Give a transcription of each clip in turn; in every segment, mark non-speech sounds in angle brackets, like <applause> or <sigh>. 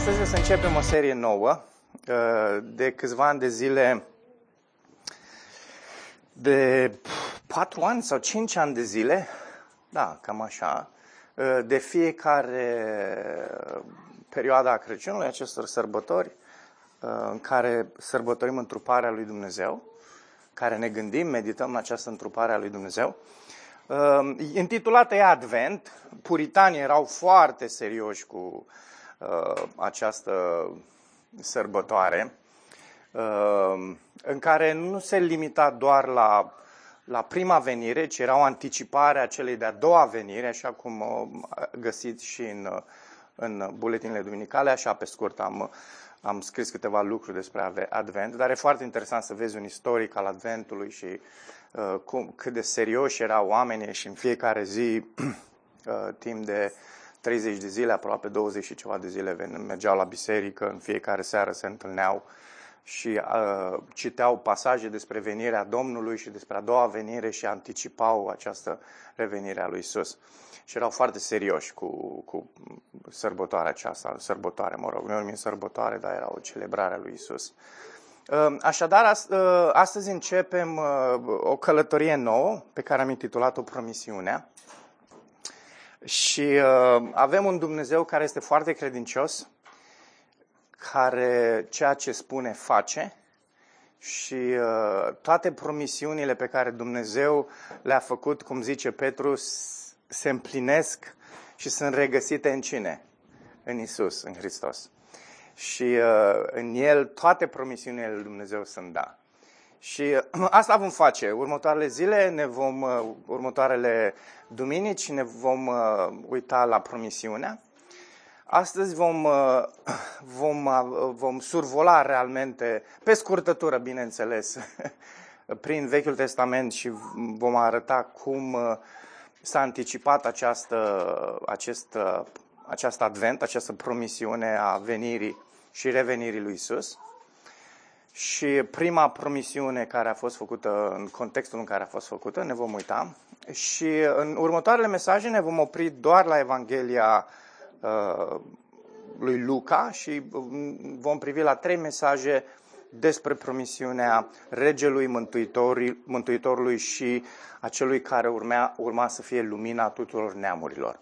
Astăzi o să începem o serie nouă. Uh, de câțiva ani de zile, de patru ani sau cinci ani de zile, da, cam așa, uh, de fiecare perioada a Crăciunului, acestor sărbători, uh, în care sărbătorim întruparea lui Dumnezeu, care ne gândim, medităm în această întrupare a lui Dumnezeu, intitulată e Advent, puritanii erau foarte serioși cu uh, această sărbătoare, uh, în care nu se limita doar la, la prima venire, ci era o anticipare a celei de-a doua venire, așa cum găsiți și în, în buletinile duminicale, așa pe scurt am, am scris câteva lucruri despre Advent, dar e foarte interesant să vezi un istoric al Adventului și uh, cum, cât de serioși erau oamenii și în fiecare zi, <clears throat> uh, timp de 30 de zile, aproape 20 și ceva de zile, mergeau la biserică, în fiecare seară se întâlneau și uh, citeau pasaje despre venirea Domnului și despre a doua venire și anticipau această revenire a lui Isus. Și erau foarte serioși cu, cu sărbătoarea aceasta, sărbătoare, mă rog, nu numim sărbătoare, dar era o celebrare a lui Isus. Uh, așadar, uh, astăzi începem uh, o călătorie nouă pe care am intitulat-o Promisiunea. Și uh, avem un Dumnezeu care este foarte credincios, care ceea ce spune face și uh, toate promisiunile pe care Dumnezeu le-a făcut, cum zice Petru, se împlinesc și sunt regăsite în cine? În Isus, în Hristos. Și uh, în El toate promisiunile lui Dumnezeu sunt da. Și uh, <clears throat> asta vom face. Următoarele zile, ne vom, uh, următoarele duminici, ne vom uh, uita la promisiunea. Astăzi vom, <coughs> vom, vom survola realmente, pe scurtătură, bineînțeles, <laughs> prin Vechiul Testament și vom arăta cum s-a anticipat această, acest, această advent, această promisiune a venirii și revenirii lui Isus. Și prima promisiune care a fost făcută, în contextul în care a fost făcută, ne vom uita. Și în următoarele mesaje ne vom opri doar la Evanghelia uh, lui Luca și vom privi la trei mesaje despre promisiunea regelui Mântuitorului, Mântuitorului și acelui care urmea, urma să fie lumina tuturor neamurilor.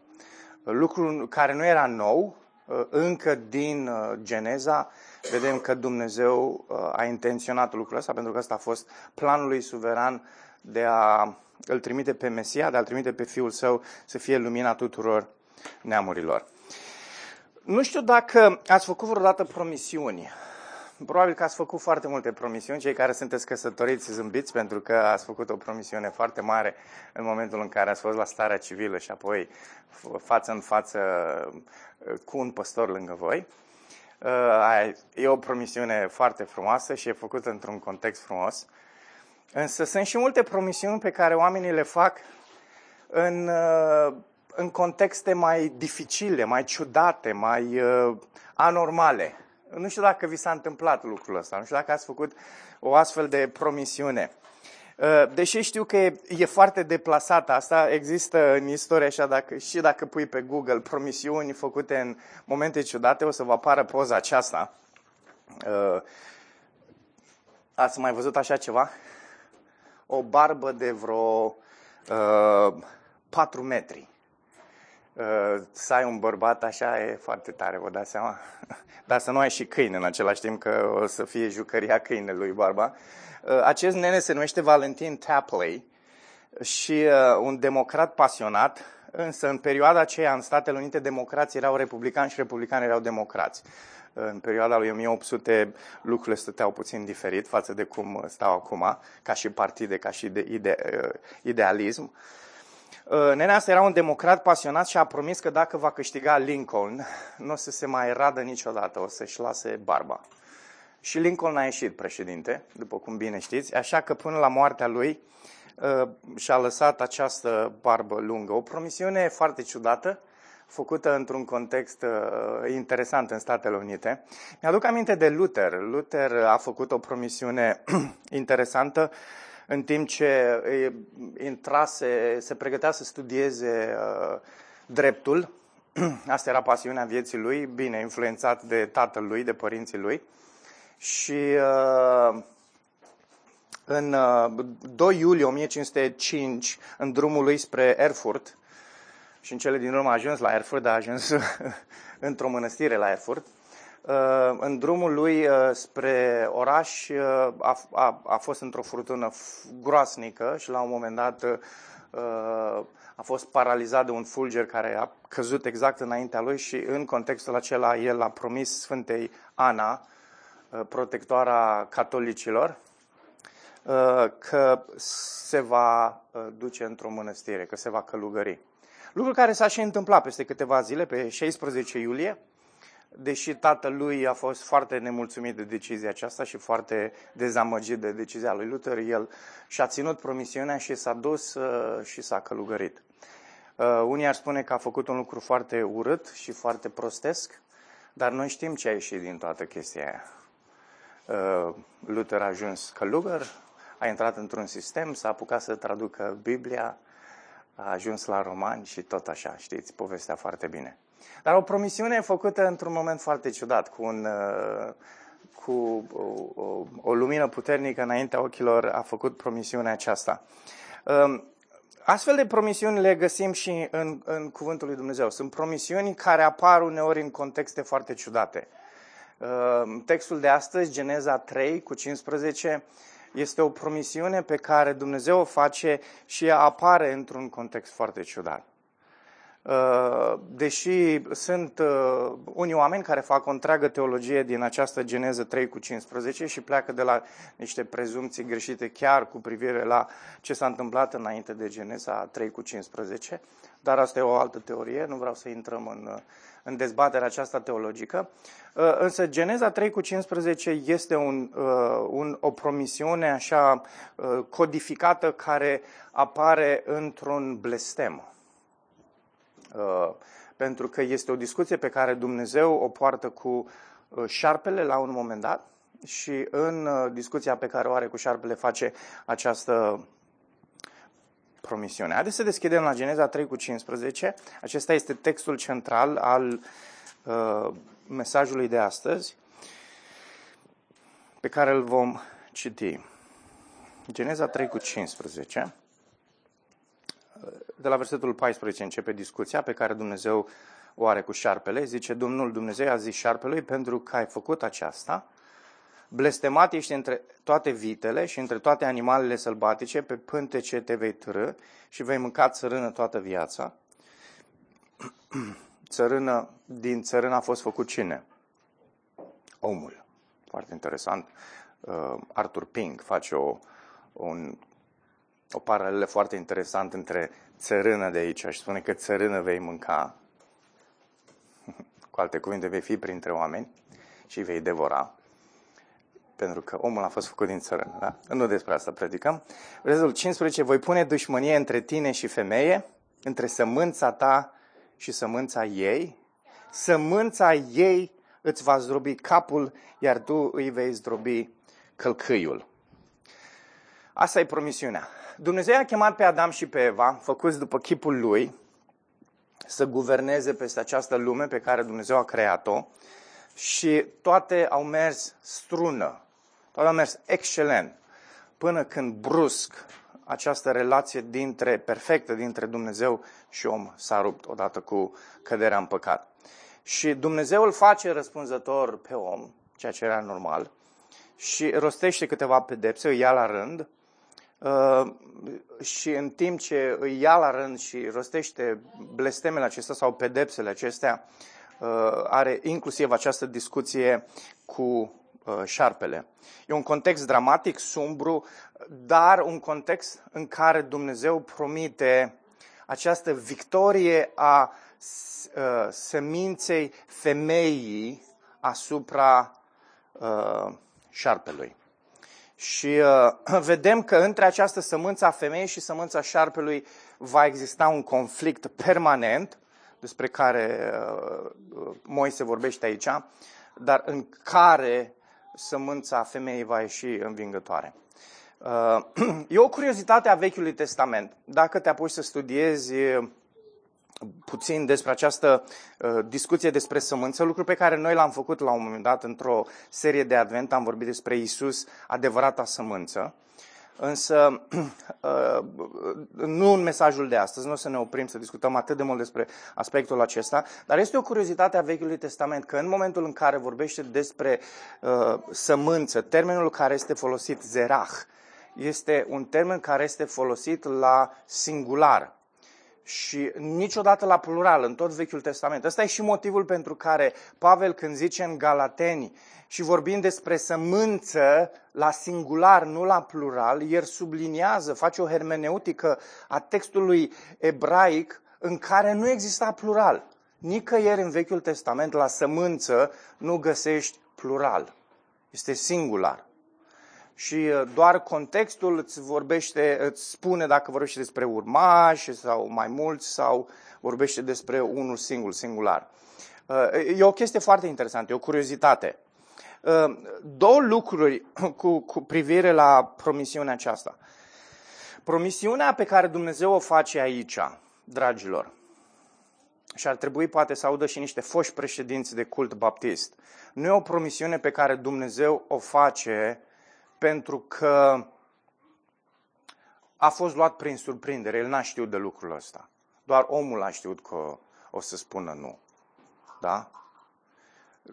Lucru care nu era nou, uh, încă din uh, Geneza, vedem că Dumnezeu uh, a intenționat lucrul ăsta, pentru că ăsta a fost planul lui suveran de a îl trimite pe Mesia, de a-l trimite pe Fiul Său să fie lumina tuturor neamurilor. Nu știu dacă ați făcut vreodată promisiuni. Probabil că ați făcut foarte multe promisiuni. Cei care sunteți căsătoriți zâmbiți pentru că ați făcut o promisiune foarte mare în momentul în care ați fost la starea civilă și apoi față în față cu un păstor lângă voi. Uh, e o promisiune foarte frumoasă și e făcută într-un context frumos. Însă sunt și multe promisiuni pe care oamenii le fac în, uh, în contexte mai dificile, mai ciudate, mai uh, anormale. Nu știu dacă vi s-a întâmplat lucrul ăsta, nu știu dacă ați făcut o astfel de promisiune. Uh, deși știu că e, e foarte deplasată asta, există în istorie așa, dacă, și dacă pui pe Google promisiuni făcute în momente ciudate, o să vă apară poza aceasta. Uh, ați mai văzut așa ceva? O barbă de vreo uh, 4 metri. Uh, să ai un bărbat așa e foarte tare, vă dați seama? <laughs> Dar să nu ai și câine în același timp, că o să fie jucăria câinelui barba. Uh, acest nene se numește Valentin Tapley și uh, un democrat pasionat, însă în perioada aceea în Statele Unite democrații erau republicani și republicani erau democrați. În perioada lui 1800 lucrurile stăteau puțin diferit față de cum stau acum, ca și partide, ca și de ide, idealism. Nenea asta era un democrat pasionat și a promis că dacă va câștiga Lincoln, nu o să se mai radă niciodată, o să-și lase barba. Și Lincoln a ieșit președinte, după cum bine știți, așa că până la moartea lui uh, și-a lăsat această barbă lungă. O promisiune foarte ciudată, făcută într-un context uh, interesant în Statele Unite. Mi-aduc aminte de Luther. Luther a făcut o promisiune <clears throat> interesantă în timp ce intrase, se pregătea să studieze uh, dreptul <clears throat> asta era pasiunea vieții lui, bine, influențat de tatăl lui, de părinții lui. Și uh, în 2 iulie 1505, în drumul lui spre Erfurt, și în cele din urmă a ajuns la Erfurt, a ajuns <laughs> într-o mănăstire la Erfurt, Uh, în drumul lui uh, spre oraș uh, a, a, a fost într-o furtună groasnică și la un moment dat a fost paralizat de un fulger care a căzut exact înaintea lui și în contextul acela el a promis Sfântei Ana, protectoarea catolicilor, că se va duce într-o mănăstire, că se va călugări. Lucru care s-a și întâmplat peste câteva zile, pe 16 iulie, deși tatălui a fost foarte nemulțumit de decizia aceasta și foarte dezamăgit de decizia lui Luther, el și-a ținut promisiunea și s-a dus uh, și s-a călugărit. Uh, unii ar spune că a făcut un lucru foarte urât și foarte prostesc, dar noi știm ce a ieșit din toată chestia aia. Uh, Luther a ajuns călugăr, a intrat într-un sistem, s-a apucat să traducă Biblia, a ajuns la romani și tot așa, știți, povestea foarte bine. Dar o promisiune făcută într-un moment foarte ciudat, cu, un, uh, cu o, o, o lumină puternică înaintea ochilor, a făcut promisiunea aceasta. Um, astfel de promisiuni le găsim și în, în Cuvântul lui Dumnezeu. Sunt promisiuni care apar uneori în contexte foarte ciudate. Um, textul de astăzi, Geneza 3 cu 15, este o promisiune pe care Dumnezeu o face și apare într-un context foarte ciudat. Uh, deși sunt uh, unii oameni care fac o întreagă teologie din această Geneză 3 cu 15 și pleacă de la niște prezumții greșite chiar cu privire la ce s-a întâmplat înainte de Geneza 3 cu 15, dar asta e o altă teorie, nu vreau să intrăm în, în dezbaterea aceasta teologică. Uh, însă Geneza 3 cu 15 este un, un, o promisiune așa codificată care apare într-un blestem Uh, pentru că este o discuție pe care Dumnezeu o poartă cu uh, șarpele la un moment dat și în uh, discuția pe care o are cu șarpele face această promisiune. Haideți să deschidem la Geneza 3 cu 15. Acesta este textul central al uh, mesajului de astăzi pe care îl vom citi. Geneza 3 cu 15 de la versetul 14 începe discuția pe care Dumnezeu o are cu șarpele. Zice, Domnul Dumnezeu a zis șarpelui, pentru că ai făcut aceasta, blestemat ești între toate vitele și între toate animalele sălbatice, pe pântece te vei târâ și vei mânca țărână toată viața. <clears throat> Țărână, din țărână a fost făcut cine? Omul. Foarte interesant. Uh, Arthur Pink face o, un o paralelă foarte interesantă între țărână de aici. Aș spune că țărână vei mânca, <laughs> cu alte cuvinte, vei fi printre oameni și vei devora. Pentru că omul a fost făcut din țărână, da? Nu despre asta predicăm. Versetul 15, voi pune dușmănie între tine și femeie, între sămânța ta și sămânța ei. Sămânța ei îți va zdrobi capul, iar tu îi vei zdrobi călcâiul. Asta e promisiunea. Dumnezeu a chemat pe Adam și pe Eva, făcuți după chipul lui, să guverneze peste această lume pe care Dumnezeu a creat-o și toate au mers strună, toate au mers excelent, până când brusc această relație dintre, perfectă dintre Dumnezeu și om s-a rupt odată cu căderea în păcat. Și Dumnezeu îl face răspunzător pe om, ceea ce era normal, și rostește câteva pedepse, îi ia la rând, Uh, și în timp ce îi ia la rând și rostește blestemele acestea sau pedepsele acestea, uh, are inclusiv această discuție cu uh, șarpele. E un context dramatic, sumbru, dar un context în care Dumnezeu promite această victorie a seminței femeii asupra șarpelui. Și uh, <clears throat> vedem că între această sămânță a femeii și sămânța șarpelui va exista un conflict permanent, despre care uh, uh Moise vorbește aici, dar în care sămânța femeii va ieși învingătoare. Uh, <clears throat> e o curiozitate a Vechiului Testament. Dacă te apuci să studiezi puțin despre această uh, discuție despre sămânță, lucru pe care noi l-am făcut la un moment dat într-o serie de advent, am vorbit despre Isus, adevărata sămânță. Însă, uh, <clears throat> nu în mesajul de astăzi, nu o să ne oprim să discutăm atât de mult despre aspectul acesta, dar este o curiozitate a Vechiului Testament că în momentul în care vorbește despre uh, sămânță, termenul care este folosit, zerah, este un termen care este folosit la singular și niciodată la plural în tot Vechiul Testament. Ăsta e și motivul pentru care Pavel când zice în Galateni și vorbind despre sămânță la singular, nu la plural, el subliniază, face o hermeneutică a textului ebraic în care nu exista plural. Nicăieri în Vechiul Testament la sămânță nu găsești plural. Este singular și uh, doar contextul îți vorbește, îți spune dacă vorbește despre urmași sau mai mulți sau vorbește despre unul singur, singular. Uh, e o chestie foarte interesantă, e o curiozitate. Uh, două lucruri cu, cu privire la promisiunea aceasta. Promisiunea pe care Dumnezeu o face aici, dragilor, și ar trebui poate să audă și niște foști președinți de cult baptist, nu e o promisiune pe care Dumnezeu o face pentru că a fost luat prin surprindere. El n-a știut de lucrul ăsta. Doar omul a știut că o să spună nu. Da?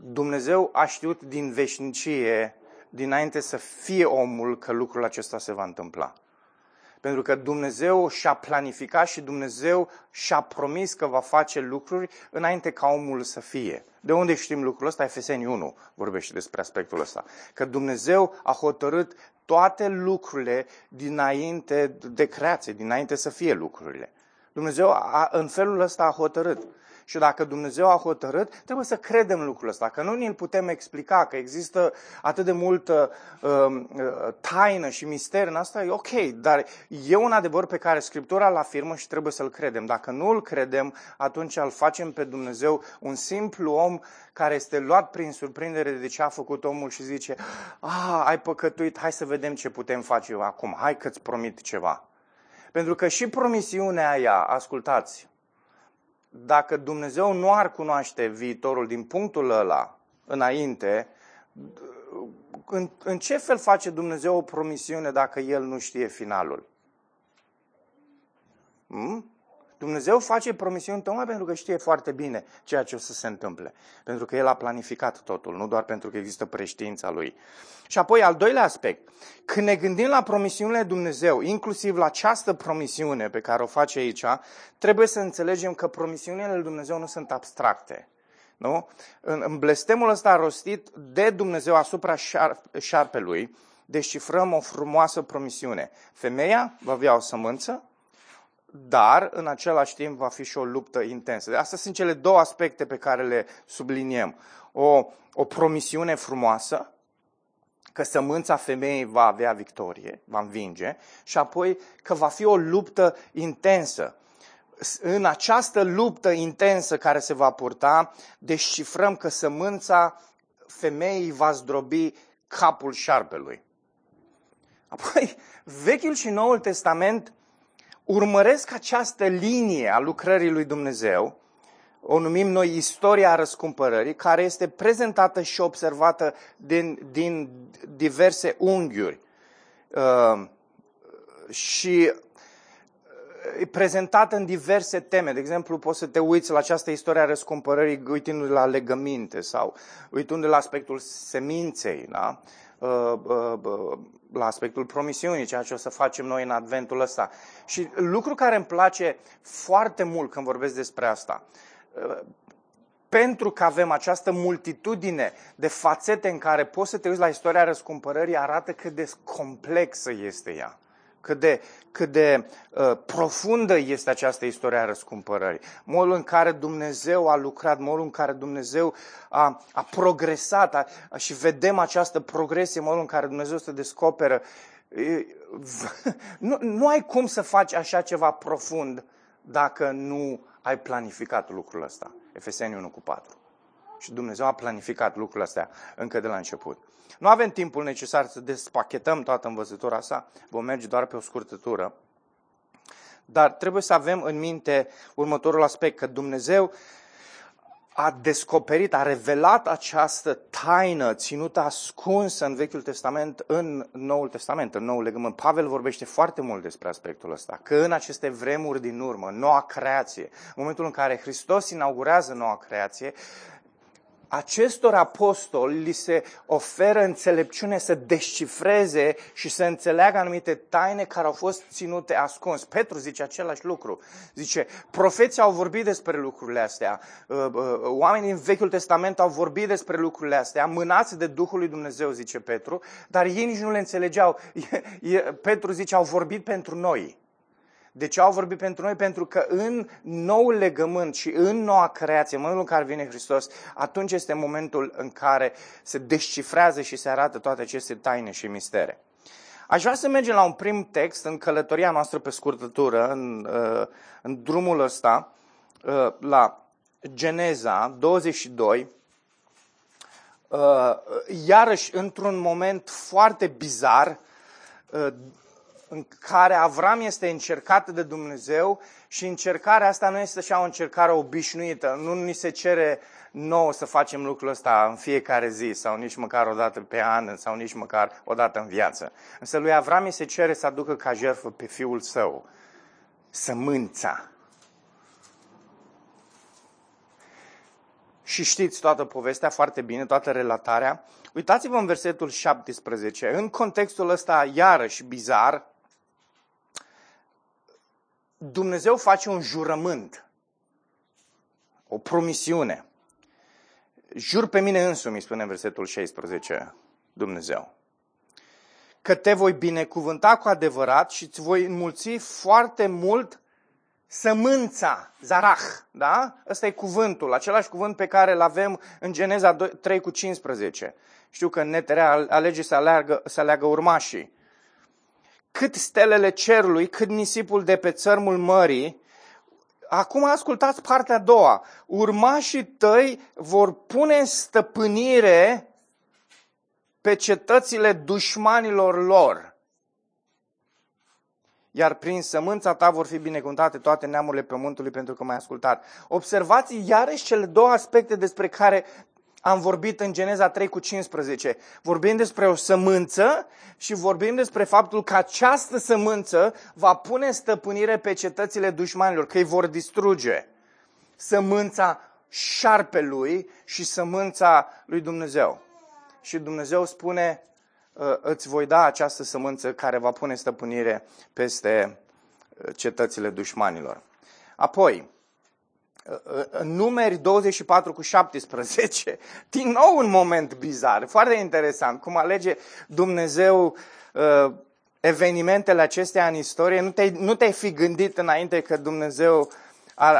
Dumnezeu a știut din veșnicie, dinainte să fie omul, că lucrul acesta se va întâmpla. Pentru că Dumnezeu și-a planificat și Dumnezeu și-a promis că va face lucruri înainte ca omul să fie. De unde știm lucrul ăsta? Efeseni 1 vorbește despre aspectul ăsta. Că Dumnezeu a hotărât toate lucrurile dinainte de creație, dinainte să fie lucrurile. Dumnezeu a, în felul ăsta a hotărât. Și dacă Dumnezeu a hotărât, trebuie să credem lucrul ăsta. Că nu ne-l putem explica, că există atât de multă uh, taină și mister în asta, e ok. Dar e un adevăr pe care Scriptura îl afirmă și trebuie să-l credem. Dacă nu îl credem, atunci îl facem pe Dumnezeu un simplu om care este luat prin surprindere de ce a făcut omul și zice, ah, ai păcătuit, hai să vedem ce putem face acum, hai că-ți promit ceva. Pentru că și promisiunea aia, ascultați, dacă Dumnezeu nu ar cunoaște viitorul din punctul ăla înainte, în, în ce fel face Dumnezeu o promisiune dacă El nu știe finalul? Hmm? Dumnezeu face promisiuni tocmai pentru că știe foarte bine ceea ce o să se întâmple. Pentru că El a planificat totul, nu doar pentru că există preștiința Lui. Și apoi, al doilea aspect, când ne gândim la promisiunile Dumnezeu, inclusiv la această promisiune pe care o face aici, trebuie să înțelegem că promisiunile lui Dumnezeu nu sunt abstracte. Nu? În blestemul ăsta rostit de Dumnezeu asupra șarpelui, descifrăm o frumoasă promisiune. Femeia va avea o sămânță, dar în același timp va fi și o luptă intensă. Astea sunt cele două aspecte pe care le subliniem. O, o promisiune frumoasă, că sămânța femeii va avea victorie, va învinge, și apoi că va fi o luptă intensă. În această luptă intensă care se va purta, descifrăm că sămânța femeii va zdrobi capul șarpelui. Apoi, Vechiul și Noul Testament urmăresc această linie a lucrării lui Dumnezeu, o numim noi istoria răscumpărării, care este prezentată și observată din, din diverse unghiuri. Uh, și uh, e prezentată în diverse teme. De exemplu, poți să te uiți la această istorie a răscumpărării uitându-te la legăminte sau uitându-te la aspectul seminței. Da? Uh, uh, la aspectul promisiunii, ceea ce o să facem noi în adventul ăsta. Și lucru care îmi place foarte mult când vorbesc despre asta, uh, pentru că avem această multitudine de fațete în care poți să te uiți la istoria răscumpărării, arată cât de complexă este ea cât de, cât de uh, profundă este această istorie a răscumpărării. Modul în care Dumnezeu a lucrat, modul în care Dumnezeu a, a progresat a, a, și vedem această progresie, modul în care Dumnezeu se descoperă. <laughs> Nu, nu ai cum să faci așa ceva profund dacă nu ai planificat lucrul ăsta. Efeseni 1 cu 4. Și Dumnezeu a planificat lucrurile astea încă de la început. Nu avem timpul necesar să despachetăm toată învățătura asta, vom merge doar pe o scurtătură. Dar trebuie să avem în minte următorul aspect, că Dumnezeu a descoperit, a revelat această taină ținută ascunsă în Vechiul Testament, în Noul Testament, în Noul legământ. Pavel vorbește foarte mult despre aspectul ăsta, că în aceste vremuri din urmă, noua creație, în momentul în care Hristos inaugurează noua creație, acestor apostoli li se oferă înțelepciune să descifreze și să înțeleagă anumite taine care au fost ținute ascuns. Petru zice același lucru. Zice, profeții au vorbit despre lucrurile astea, uh, uh, oamenii din Vechiul Testament au vorbit despre lucrurile astea, mânați de Duhul lui Dumnezeu, zice Petru, dar ei nici nu le înțelegeau. <laughs> Petru zice, au vorbit pentru noi. De ce au vorbit pentru noi? Pentru că în noul legământ și în noua creație, în momentul în care vine Hristos, atunci este momentul în care se descifrează și se arată toate aceste taine și mistere. Aș vrea să mergem la un prim text în călătoria noastră pe scurtătură, în, uh, în drumul ăsta, uh, la Geneza 22, uh, iarăși într-un moment foarte bizar, în care Avram este încercat de Dumnezeu și încercarea asta nu este așa o încercare obișnuită. Nu ni se cere nouă să facem lucrul ăsta în fiecare zi sau nici măcar o dată pe an sau nici măcar o dată în viață. Însă lui Avram se cere să aducă ca jertfă pe fiul său, sămânța. Și știți toată povestea foarte bine, toată relatarea. Uitați-vă în versetul 17. În contextul ăsta, iarăși bizar, Dumnezeu face un jurământ, o promisiune. Jur pe mine însumi, spune în versetul 16 Dumnezeu, că te voi binecuvânta cu adevărat și îți voi înmulți foarte mult sămânța, zarah, da? Ăsta e cuvântul, același cuvânt pe care îl avem în Geneza 3 cu 15. Știu că Neterea alege să aleagă, să aleagă urmașii cât stelele cerului, cât nisipul de pe țărmul mării. Acum ascultați partea a doua. Urmașii tăi vor pune în stăpânire pe cetățile dușmanilor lor. Iar prin sămânța ta vor fi binecuvântate toate neamurile pământului pentru că m-ai ascultat. Observați iarăși cele două aspecte despre care am vorbit în Geneza 3 cu 15. Vorbim despre o sămânță și vorbim despre faptul că această sămânță va pune stăpânire pe cetățile dușmanilor, că îi vor distruge. Sămânța șarpelui și sămânța lui Dumnezeu. Și Dumnezeu spune, ă, îți voi da această sămânță care va pune stăpânire peste ă, cetățile dușmanilor. Apoi, în numeri 24 cu 17, <laughs> din nou un moment bizar, foarte interesant, cum alege Dumnezeu uh, evenimentele acestea în istorie. Nu te-ai, nu te-ai fi gândit înainte că Dumnezeu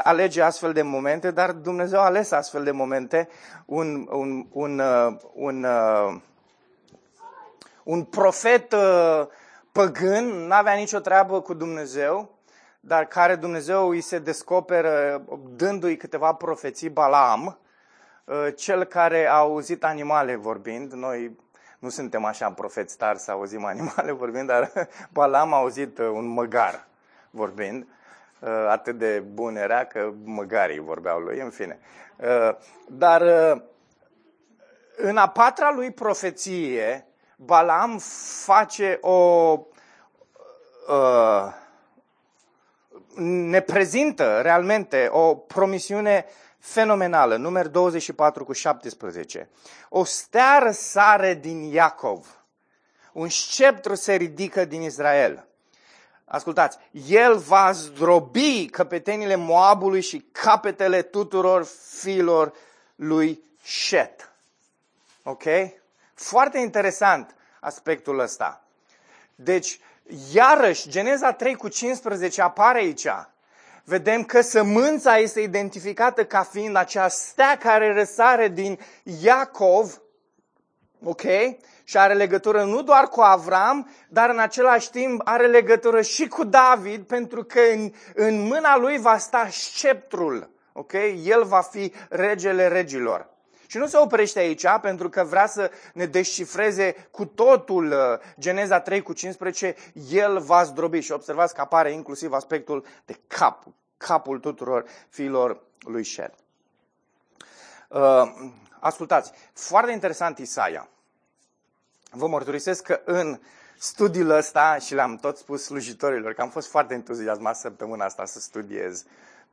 alege astfel de momente, dar Dumnezeu a ales astfel de momente. Un, un, un, uh, un, uh, un profet păgân n-avea nicio treabă cu Dumnezeu, dar care Dumnezeu îi se descoperă dându-i câteva profeții Balaam, uh, cel care a auzit animale vorbind. Noi nu suntem așa profeți tari să auzim <laughs> animale vorbind, dar <laughs> Balaam a auzit uh, un măgar vorbind. Uh, atât de bun era că măgarii vorbeau lui, în fine. Dar în a patra lui profeție, Balaam face o ne prezintă realmente o promisiune fenomenală, număr 24 cu 17. O stea răsare din Iacov, un sceptru se ridică din Israel. Ascultați, el va zdrobi căpetenile Moabului și capetele tuturor fiilor lui Shet. Ok? Foarte interesant aspectul ăsta. Deci, Iarăși, Geneza 3 cu 15 apare aici. Vedem că sămânța este identificată ca fiind acea stea care răsare din Iacov, ok? Și are legătură nu doar cu Avram, dar în același timp are legătură și cu David, pentru că în, în mâna lui va sta sceptrul, ok? El va fi regele regilor. Și nu se oprește aici pentru că vrea să ne descifreze cu totul uh, Geneza 3 cu 15, el va zdrobi și observați că apare inclusiv aspectul de cap, capul tuturor fiilor lui Shed. Uh, ascultați, foarte interesant Isaia. Vă mărturisesc că în studiul ăsta, și le-am tot spus slujitorilor, că am fost foarte entuziasmat săptămâna asta să studiez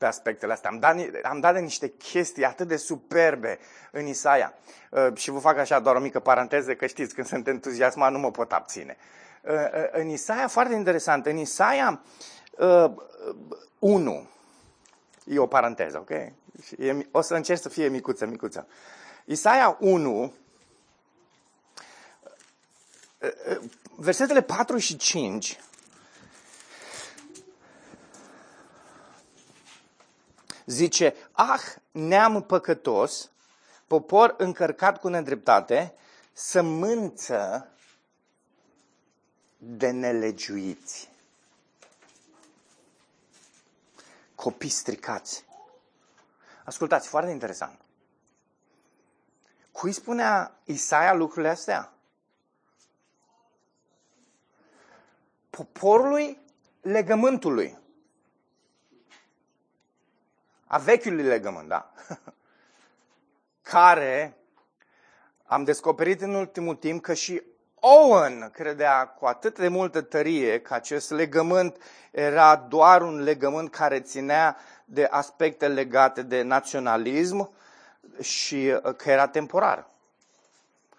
pe aspectele astea. Am dat, am dat de niște chestii atât de superbe în Isaia. Uh, și vă fac așa doar o mică paranteză, că știți, când sunt entuziasmat nu mă pot abține. Uh, uh, în Isaia, foarte interesant, în Isaia 1, e o paranteză, ok? O să încerc să fie micuță, micuță. Isaia 1, versetele 4 și 5, zice, ah, neam păcătos, popor încărcat cu nedreptate, sămânță de nelegiuiți. Copii stricați. Ascultați, foarte interesant. Cui spunea Isaia lucrurile astea? Poporului legământului. A vechiului legământ, da. <laughs> Care am descoperit în ultimul timp că și Owen credea cu atât de multă tărie că acest legământ era doar un legământ care ținea de aspecte legate de naționalism și uh, că era temporar.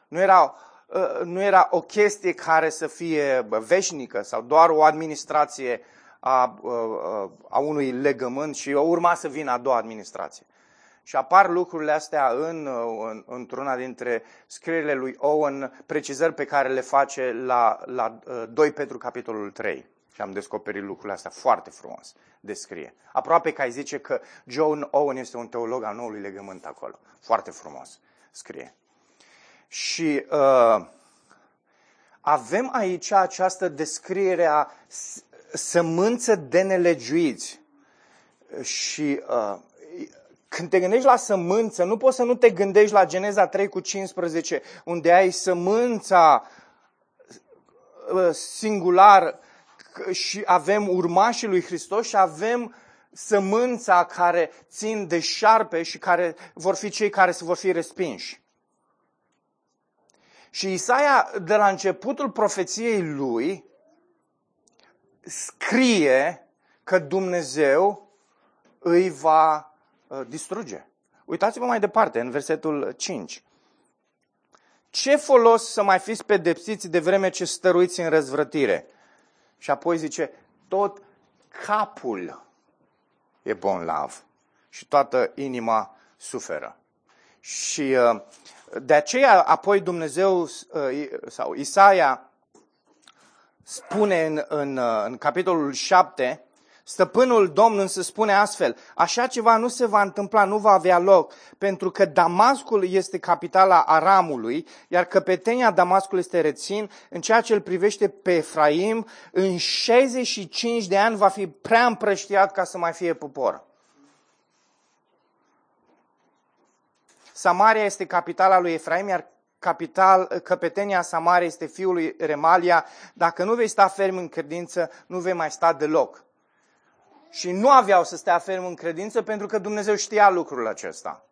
Nu era, uh, nu era o chestie care să fie veșnică sau doar o administrație a, a unui legământ și urma să vină a doua administrație. Și apar lucrurile astea în, în, într-una dintre scrierile lui Owen, precizări pe care le face la, la 2 Petru capitolul 3. Și am descoperit lucrurile astea foarte frumos, descrie. Aproape că ai zice că John Owen este un teolog al noului legământ acolo. Foarte frumos scrie. Și uh, avem aici această descriere a sămânță de nelegiuiți. Și uh, când te gândești la sămânță, nu poți să nu te gândești la Geneza 3 cu 15, unde ai sămânța uh, singular și avem urmașii lui Hristos și avem sămânța care țin de șarpe și care vor fi cei care se vor fi respinși. Și Isaia, de la începutul profeției lui, scrie că Dumnezeu îi va uh, distruge. Uitați-vă mai departe, în versetul 5. Ce folos să mai fiți pedepsiți de vreme ce stăruiți în răzvrătire? Și apoi zice, tot capul e lav și toată inima suferă. Și uh, de aceea apoi Dumnezeu uh, sau Isaia spune în, în, în capitolul 7, Stăpânul Domn însă spune astfel, așa ceva nu se va întâmpla, nu va avea loc, pentru că Damascul este capitala Aramului, iar căpetenia Damascului este rețin, în ceea ce îl privește pe Efraim, în 65 de ani va fi prea împrăștiat ca să mai fie popor. Samaria este capitala lui Efraim, iar capital, căpetenia Samaria este fiul lui Remalia, dacă nu vei sta ferm în credință, nu vei mai sta deloc. Și nu aveau să stea ferm în credință pentru că Dumnezeu știa lucrul acesta.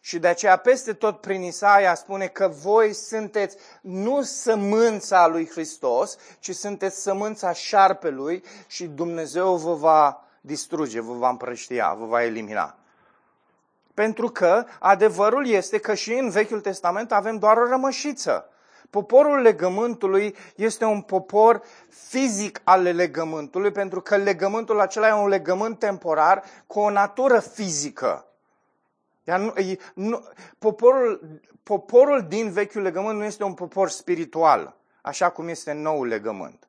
Și de aceea peste tot prin Isaia spune că voi sunteți nu sămânța lui Hristos, ci sunteți sămânța șarpelui și Dumnezeu vă va distruge, vă va împrăștia, vă va elimina. Pentru că adevărul este că și în Vechiul Testament avem doar o rămășiță. Poporul legământului este un popor fizic al legământului, pentru că legământul acela e un legământ temporar cu o natură fizică. Iar nu, nu, poporul, poporul din vechiul legământ nu este un popor spiritual, așa cum este noul legământ.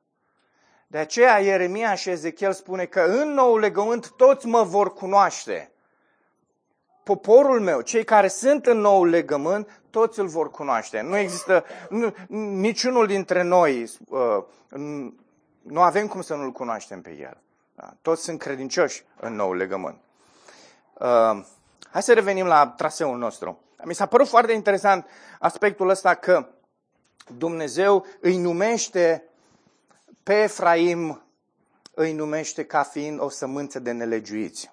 De aceea Ieremia și Ezechiel spune că în noul legământ toți mă vor cunoaște poporul meu, cei care sunt în nou legământ, toți îl vor cunoaște. Nu există nu, niciunul dintre noi, uh, nu avem cum să nu-l cunoaștem pe el. Da? Toți sunt credincioși în nou legământ. Uh, hai să revenim la traseul nostru. Mi s-a părut foarte interesant aspectul ăsta că Dumnezeu îi numește pe Efraim, îi numește ca fiind o sămânță de nelegiuiți.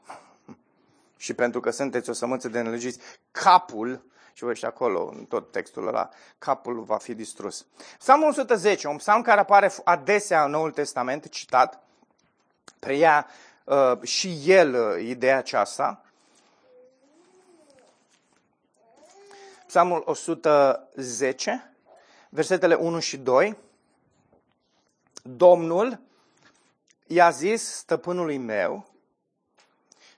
Și pentru că sunteți o sămânță de nelegiuiți, capul, și voi acolo, în tot textul ăla, capul va fi distrus. Psalmul 110, un psalm care apare adesea în Noul Testament, citat, preia uh, și el uh, ideea aceasta. Psalmul 110, versetele 1 și 2. Domnul i-a zis stăpânului meu,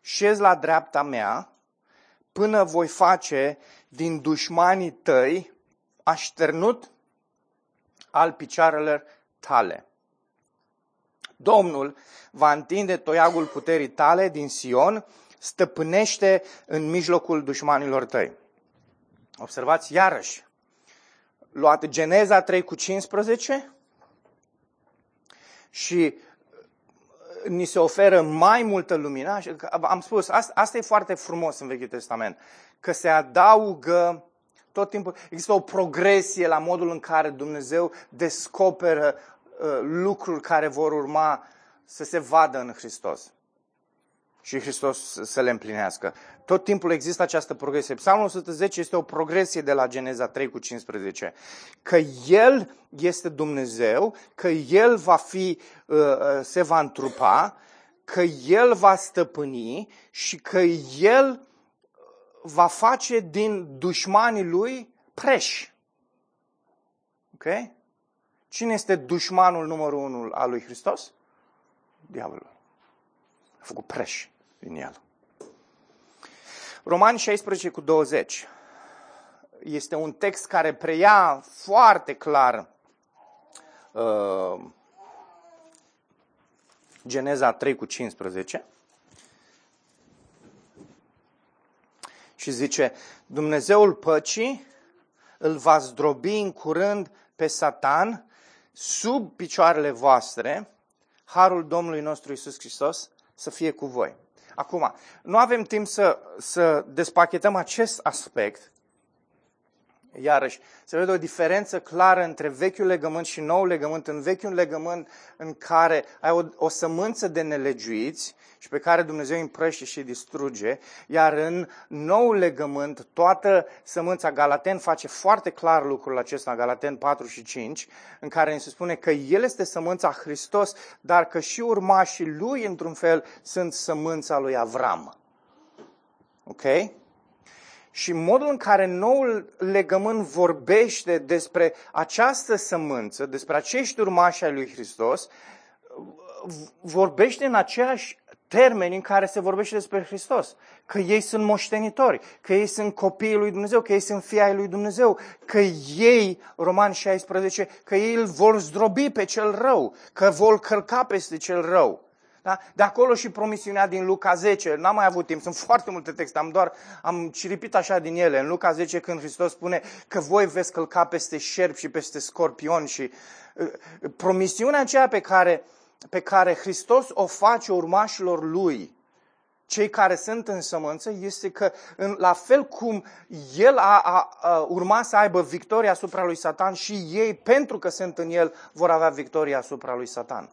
șez la dreapta mea, până voi face din dușmanii tăi așternut al picioarelor tale. Domnul va întinde toiagul puterii tale din Sion, stăpânește în mijlocul dușmanilor tăi. Observați iarăși, luat Geneza 3 cu 15 și ni se oferă mai multă lumină. Am spus, asta, asta e foarte frumos în Vechiul Testament, că se adaugă tot timpul, există o progresie la modul în care Dumnezeu descoperă uh, lucruri care vor urma să se vadă în Hristos și Hristos să le împlinească. Tot timpul există această progresie. Psalmul 110 este o progresie de la Geneza 3 cu 15. Că El este Dumnezeu, că El va fi, uh, uh, se va întrupa, că El va stăpâni și că El va face din dușmanii Lui preși. Ok? Cine este dușmanul numărul unu al lui Hristos? Diavolul. A făcut preși din el. Romani 16 cu 20 este un text care preia foarte clar uh, Geneza 3 cu 15 și zice Dumnezeul păcii îl va zdrobi în curând pe Satan sub picioarele voastre, harul Domnului nostru Isus Hristos să fie cu voi. Acum, nu avem timp să, să despachetăm acest aspect. Iarăși, se vede o diferență clară între vechiul legământ și nou legământ. În vechiul legământ în care ai o, o sămânță de nelegiuiți și pe care Dumnezeu îi împrăște și îi distruge, iar în nou legământ, toată sămânța Galaten face foarte clar lucrul acesta, Galaten 4 și 5, în care ne se spune că El este sămânța Hristos, dar că și urmașii Lui, într-un fel, sunt sămânța lui Avram. Ok? Și modul în care noul legământ vorbește despre această sămânță, despre acești urmași ai lui Hristos, vorbește în aceeași termeni în care se vorbește despre Hristos. Că ei sunt moștenitori, că ei sunt copiii lui Dumnezeu, că ei sunt fii ai lui Dumnezeu, că ei, Roman 16, că ei îl vor zdrobi pe cel rău, că vor călca peste cel rău. Da? De acolo și promisiunea din Luca 10. N-am mai avut timp, sunt foarte multe texte, am doar am ciripit așa din ele. În Luca 10 când Hristos spune că voi veți călca peste șerpi și peste scorpion și uh, promisiunea aceea pe care pe care Hristos o face urmașilor lui, cei care sunt în sămânță, este că în, la fel cum el a, a, a urma să aibă victoria asupra lui Satan și ei, pentru că sunt în el, vor avea victoria asupra lui Satan.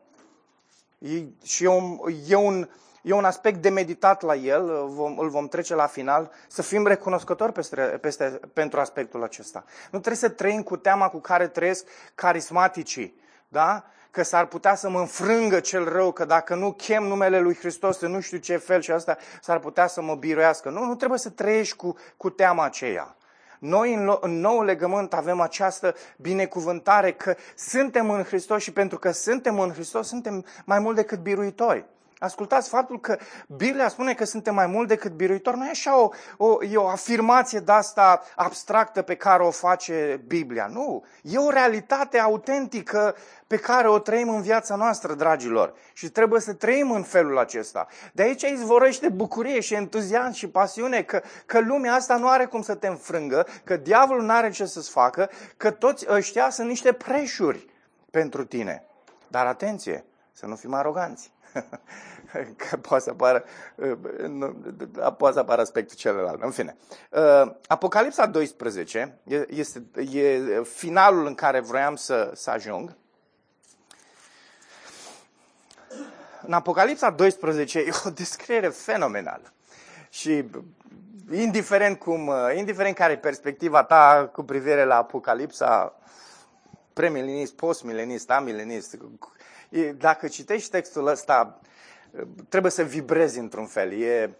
E, și e un, e, un, e un aspect de meditat la el, vom, îl vom trece la final, să fim recunoscători peste, peste, pentru aspectul acesta. Nu trebuie să trăim cu teama cu care trăiesc carismaticii, da? că s-ar putea să mă înfrângă cel rău, că dacă nu chem numele lui Hristos în nu știu ce fel și asta, s-ar putea să mă biruiască. Nu, nu trebuie să trăiești cu, cu teama aceea. Noi în, în nou legământ avem această binecuvântare că suntem în Hristos și pentru că suntem în Hristos suntem mai mult decât biruitori. Ascultați, faptul că Biblia spune că suntem mai mult decât biruitori, nu e așa o, o, e o afirmație de asta abstractă pe care o face Biblia. Nu, e o realitate autentică pe care o trăim în viața noastră, dragilor. Și trebuie să trăim în felul acesta. De aici izvorăște bucurie și entuziasm și pasiune că, că lumea asta nu are cum să te înfrângă, că diavolul nu are ce să-ți facă, că toți ăștia sunt niște preșuri pentru tine. Dar atenție, să nu fim aroganți. <laughs> <laughs> că poate să apară, poate să apară aspectul celălalt. În fine. Uh, Apocalipsa 12 este e finalul în care vroiam să, să ajung. În Apocalipsa 12 e o descriere fenomenală. Și indiferent, cum, uh, indiferent care e perspectiva ta cu privire la Apocalipsa, premilenist, postmilenist, amilenist, dacă citești textul ăsta, trebuie să vibrezi într-un fel. E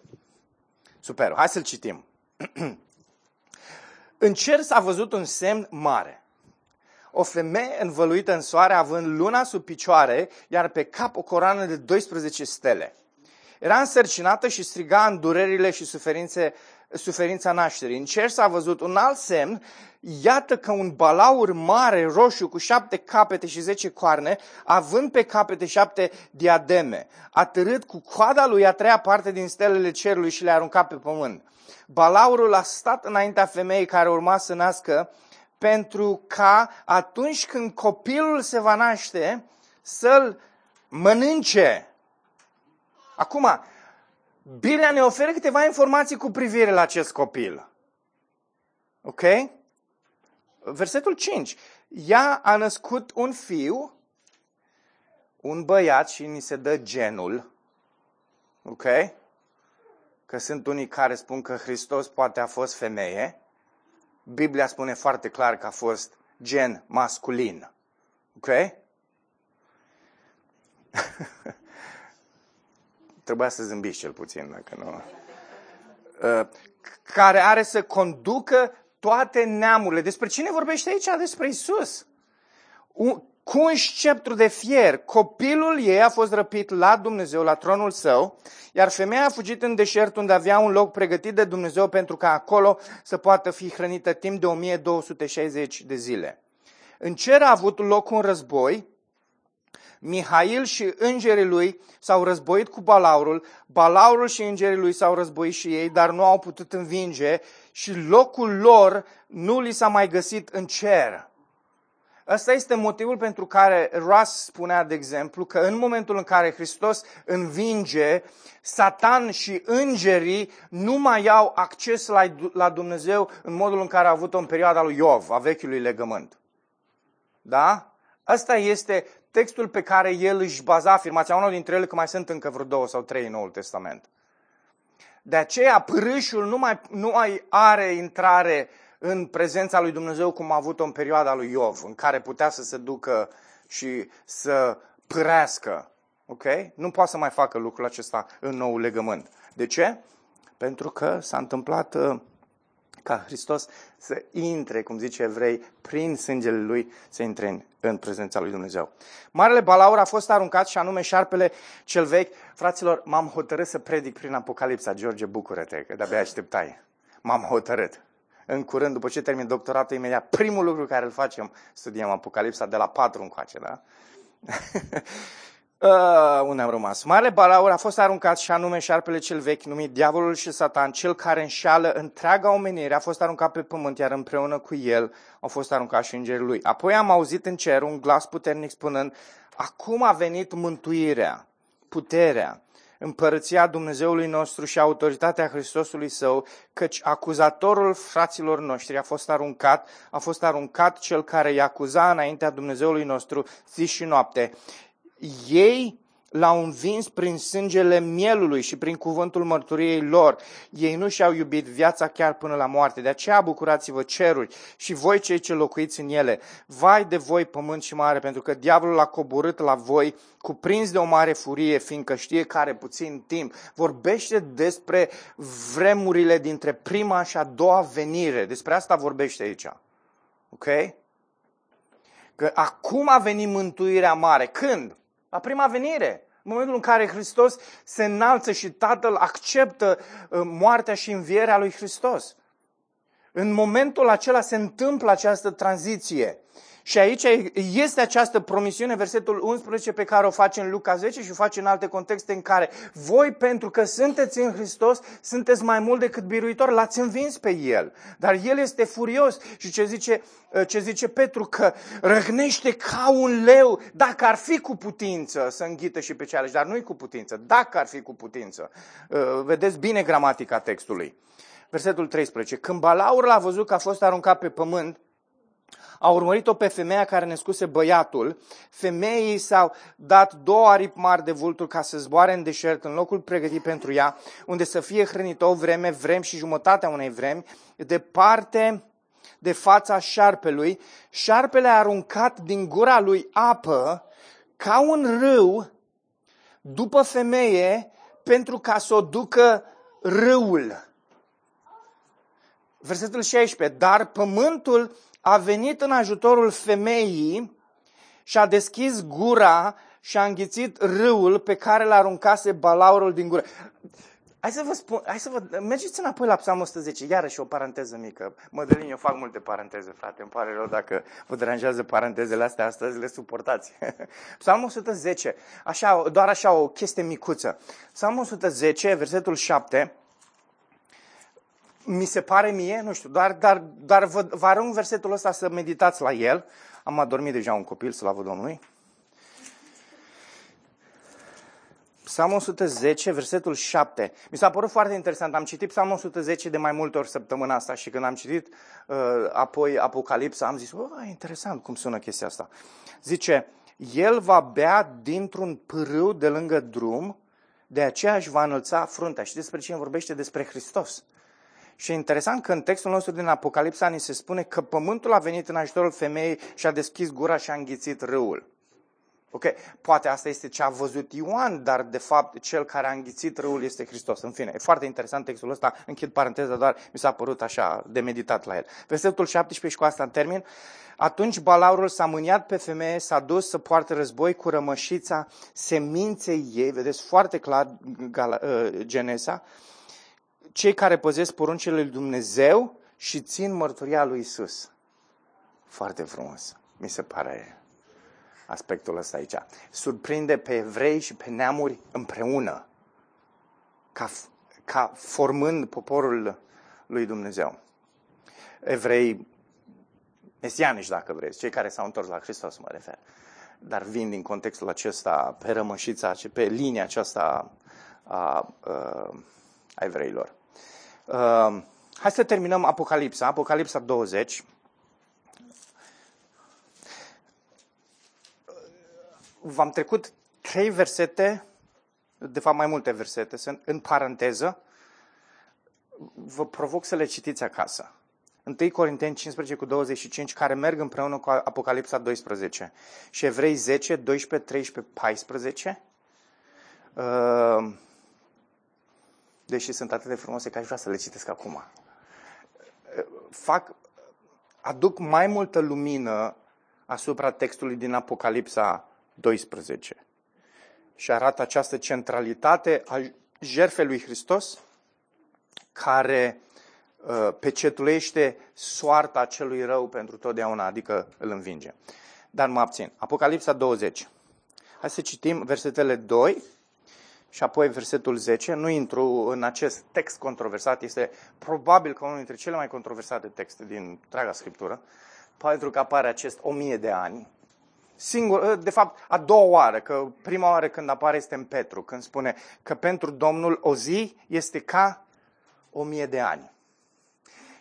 super. Hai să-l citim. <clears throat> în cer s-a văzut un semn mare. O femeie învăluită în soare având luna sub picioare, iar pe cap o coroană de 12 stele. Era însărcinată și striga în durerile și suferințe, suferința nașterii. În cer s-a văzut un alt semn, iată că un balaur mare, roșu, cu șapte capete și zece coarne, având pe capete șapte diademe, a târât cu coada lui a treia parte din stelele cerului și le-a aruncat pe pământ. Balaurul a stat înaintea femeii care urma să nască, pentru ca atunci când copilul se va naște, să-l mănânce. Acum, Biblia ne oferă câteva informații cu privire la acest copil. Ok? Versetul 5. Ea a născut un fiu, un băiat și ni se dă genul. Ok? Că sunt unii care spun că Hristos poate a fost femeie. Biblia spune foarte clar că a fost gen masculin. Ok? <laughs> Trebuia să zâmbiți cel puțin, dacă nu... Uh, care are să conducă toate neamurile. Despre cine vorbește aici? Despre Isus. Cu un sceptru de fier, copilul ei a fost răpit la Dumnezeu, la tronul său, iar femeia a fugit în deșert unde avea un loc pregătit de Dumnezeu pentru ca acolo să poată fi hrănită timp de 1260 de zile. În cer a avut loc un război, Mihail și îngerii lui s-au războit cu Balaurul, Balaurul și îngerii lui s-au războit și ei, dar nu au putut învinge și locul lor nu li s-a mai găsit în cer. Ăsta este motivul pentru care Ross spunea, de exemplu, că în momentul în care Hristos învinge, Satan și îngerii nu mai au acces la, la Dumnezeu în modul în care a avut-o în perioada lui Iov, a vechiului legământ. Da? Asta este textul pe care el își baza afirmația, unul dintre ele că mai sunt încă vreo două sau trei în Noul Testament. De aceea pârâșul nu mai, nu mai are intrare în prezența lui Dumnezeu cum a avut-o în perioada lui Iov, în care putea să se ducă și să pârească. Ok? Nu poate să mai facă lucrul acesta în nou legământ. De ce? Pentru că s-a întâmplat uh, ca Hristos să intre, cum zice evrei, prin sângele lui, să intre în, în prezența lui Dumnezeu. Marele balaur a fost aruncat și anume șarpele cel vechi. Fraților, m-am hotărât să predic prin Apocalipsa. George, bucură-te, că de-abia așteptai. M-am hotărât. În curând, după ce termin doctoratul, imediat, primul lucru care îl facem, studiem Apocalipsa de la 4 încoace, da? <laughs> Uh, unde am rămas? Mare balaur a fost aruncat și anume șarpele cel vechi, numit Diavolul și Satan, cel care înșală întreaga omenire, a fost aruncat pe pământ, iar împreună cu el au fost aruncați și îngerii lui. Apoi am auzit în cer un glas puternic spunând, acum a venit mântuirea, puterea, împărăția Dumnezeului nostru și autoritatea Hristosului Său, căci acuzatorul fraților noștri a fost aruncat, a fost aruncat cel care îi acuza înaintea Dumnezeului nostru zi și noapte ei l-au învins prin sângele mielului și prin cuvântul mărturiei lor. Ei nu și-au iubit viața chiar până la moarte. De aceea bucurați-vă ceruri și voi cei ce locuiți în ele. Vai de voi pământ și mare, pentru că diavolul a coborât la voi cuprins de o mare furie, fiindcă știe care puțin timp. Vorbește despre vremurile dintre prima și a doua venire. Despre asta vorbește aici. Ok? Că acum a venit mântuirea mare. Când? La prima venire. În momentul în care Hristos se înalță și Tatăl acceptă uh, moartea și învierea lui Hristos. În momentul acela se întâmplă această tranziție. Și aici este această promisiune, versetul 11, pe care o face în Luca 10 și o face în alte contexte în care voi, pentru că sunteți în Hristos, sunteți mai mult decât biruitor, l-ați învins pe El. Dar El este furios și ce zice, ce zice Petru, că răgnește ca un leu, dacă ar fi cu putință să înghită și pe cealalți, dar nu-i cu putință, dacă ar fi cu putință. Vedeți bine gramatica textului. Versetul 13. Când Balaur l-a văzut că a fost aruncat pe pământ, a urmărit-o pe femeia care născuse băiatul. Femeii s-au dat două aripi mari de vulturi ca să zboare în deșert, în locul pregătit pentru ea, unde să fie hrănită o vreme, vrem și jumătatea unei vremi, departe de fața șarpelui. Șarpele a aruncat din gura lui apă ca un râu după femeie pentru ca să o ducă râul. Versetul 16. Dar pământul a venit în ajutorul femeii și a deschis gura și a înghițit râul pe care l-a aruncase balaurul din gură. Hai să vă spun, hai să vă, mergeți înapoi la Psalmul 110, iarăși o paranteză mică. Mădălin, eu fac multe paranteze, frate, îmi pare rău dacă vă deranjează parantezele astea astăzi, le suportați. <laughs> Psalmul 110, așa, doar așa o chestie micuță. Psalmul 110, versetul 7, mi se pare mie, nu știu, doar, dar, dar vă, vă arăt versetul ăsta să meditați la el. Am adormit deja un copil, slavă Domnului. Psalmul 110, versetul 7. Mi s-a părut foarte interesant. Am citit Psalmul 110 de mai multe ori săptămâna asta și când am citit uh, apoi Apocalipsa, am zis, oh, interesant cum sună chestia asta. Zice, el va bea dintr-un pârâu de lângă drum, de aceea își va înălța fruntea. Și despre cine vorbește? Despre Hristos. Și e interesant că în textul nostru din Apocalipsa ni se spune că pământul a venit în ajutorul femeii și a deschis gura și a înghițit râul. Ok, poate asta este ce a văzut Ioan, dar de fapt cel care a înghițit râul este Hristos. În fine, e foarte interesant textul ăsta, închid paranteza, doar mi s-a părut așa de meditat la el. Versetul 17 și cu asta în termin. Atunci balaurul s-a mâniat pe femeie, s-a dus să poarte război cu rămășița seminței ei, vedeți foarte clar uh, Genesa, cei care păzesc poruncile lui Dumnezeu și țin mărturia lui Isus. Foarte frumos, mi se pare aspectul ăsta aici. Surprinde pe evrei și pe neamuri împreună, ca, ca formând poporul lui Dumnezeu. Evrei mesianici, dacă vreți, cei care s-au întors la Hristos, mă refer. Dar vin din contextul acesta, pe rămășița, pe linia aceasta a, a, a evreilor. Uh, hai să terminăm Apocalipsa, Apocalipsa 20. V-am trecut trei versete, de fapt mai multe versete, sunt în paranteză. Vă provoc să le citiți acasă. 1 Corinteni 15 cu 25, care merg împreună cu Apocalipsa 12. Și Evrei 10, 12, 13, 14. Uh, deși sunt atât de frumoase că aș vrea să le citesc acum. Fac, aduc mai multă lumină asupra textului din Apocalipsa 12 și arată această centralitate a jertfei lui Hristos care uh, pecetulește soarta celui rău pentru totdeauna, adică îl învinge. Dar mă abțin. Apocalipsa 20. Hai să citim versetele 2 și apoi versetul 10. Nu intru în acest text controversat, este probabil că unul dintre cele mai controversate texte din întreaga Scriptură, pentru că apare acest o mie de ani. Singur, de fapt, a doua oară, că prima oară când apare este în Petru, când spune că pentru Domnul o zi este ca o mie de ani.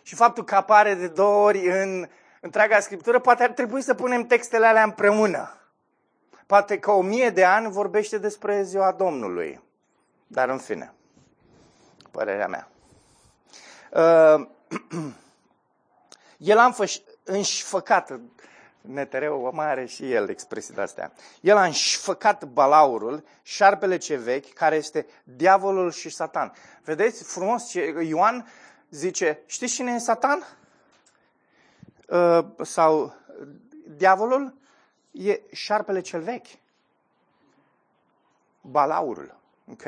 Și faptul că apare de două ori în întreaga Scriptură, poate ar trebui să punem textele alea împreună. Poate că o mie de ani vorbește despre ziua Domnului. Dar în fine, părerea mea. Uh, <clears throat> el a înșfăcat, Netereu mai are și el expresii de-astea. El a înșfăcat balaurul, șarpele ce vechi, care este diavolul și satan. Vedeți frumos ce Ioan zice, știți cine e satan? Uh, sau diavolul? E șarpele cel vechi. Balaurul. Ok?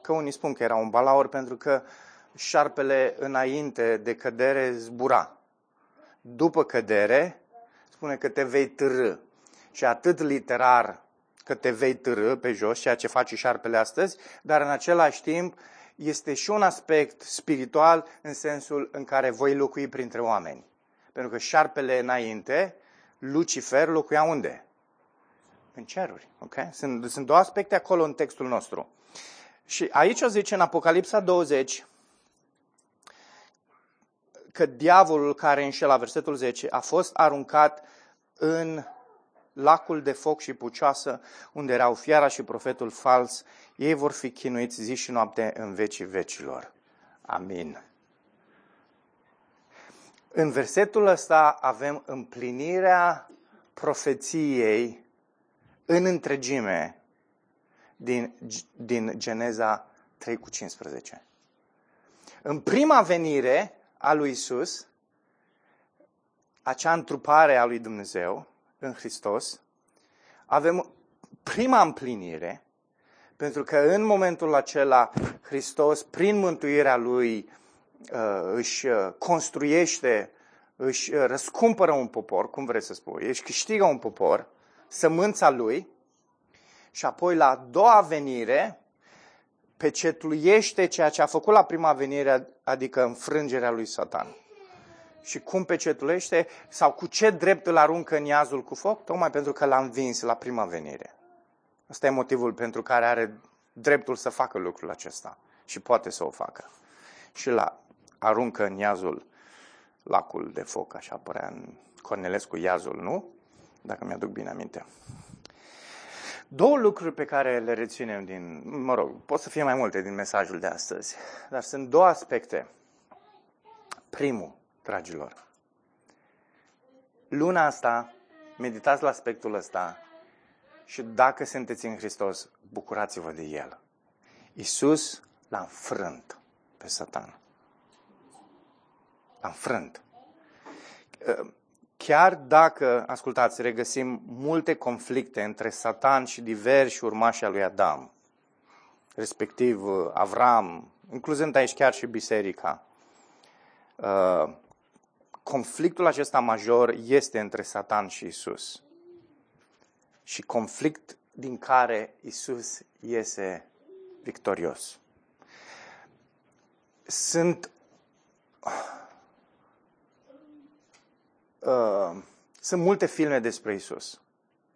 Că unii spun că era un balaur pentru că șarpele înainte de cădere zbura. După cădere, spune că te vei târâ. Și atât literar că te vei târâ pe jos, ceea ce face șarpele astăzi, dar în același timp este și un aspect spiritual în sensul în care voi locui printre oameni. Pentru că șarpele înainte, Lucifer locuia unde? În ceruri. Okay? Sunt, sunt două aspecte acolo în textul nostru. Și aici o zice în Apocalipsa 20 că diavolul care înșela, versetul 10, a fost aruncat în lacul de foc și pucioasă, unde erau fiara și profetul fals. Ei vor fi chinuiți zi și noapte în vecii vecilor. Amin. În versetul ăsta avem împlinirea profeției în întregime din, din Geneza 3 cu 15. În prima venire a lui Isus, acea întrupare a lui Dumnezeu în Hristos, avem prima împlinire, pentru că în momentul acela Hristos, prin mântuirea lui, uh, își uh, construiește, își uh, răscumpără un popor, cum vreți să spui, își câștigă un popor, sămânța lui, și apoi la a doua venire pecetluiește ceea ce a făcut la prima venire, adică înfrângerea lui Satan. Și cum pecetluiește sau cu ce drept îl aruncă în iazul cu foc? Tocmai pentru că l-a învins la prima venire. Asta e motivul pentru care are dreptul să facă lucrul acesta și poate să o facă. Și la aruncă în iazul lacul de foc, așa apărea în Cornelescu iazul, nu? Dacă mi-aduc bine aminte. Două lucruri pe care le reținem din, mă rog, pot să fie mai multe din mesajul de astăzi, dar sunt două aspecte. Primul, dragilor, luna asta, meditați la aspectul ăsta și dacă sunteți în Hristos, bucurați-vă de El. Iisus l-a înfrânt pe Satan. L-a înfrânt chiar dacă, ascultați, regăsim multe conflicte între Satan și diversi urmași al lui Adam, respectiv uh, Avram, incluzând aici chiar și biserica, uh, conflictul acesta major este între Satan și Isus. Și conflict din care Isus iese victorios. Sunt uh, sunt multe filme despre Isus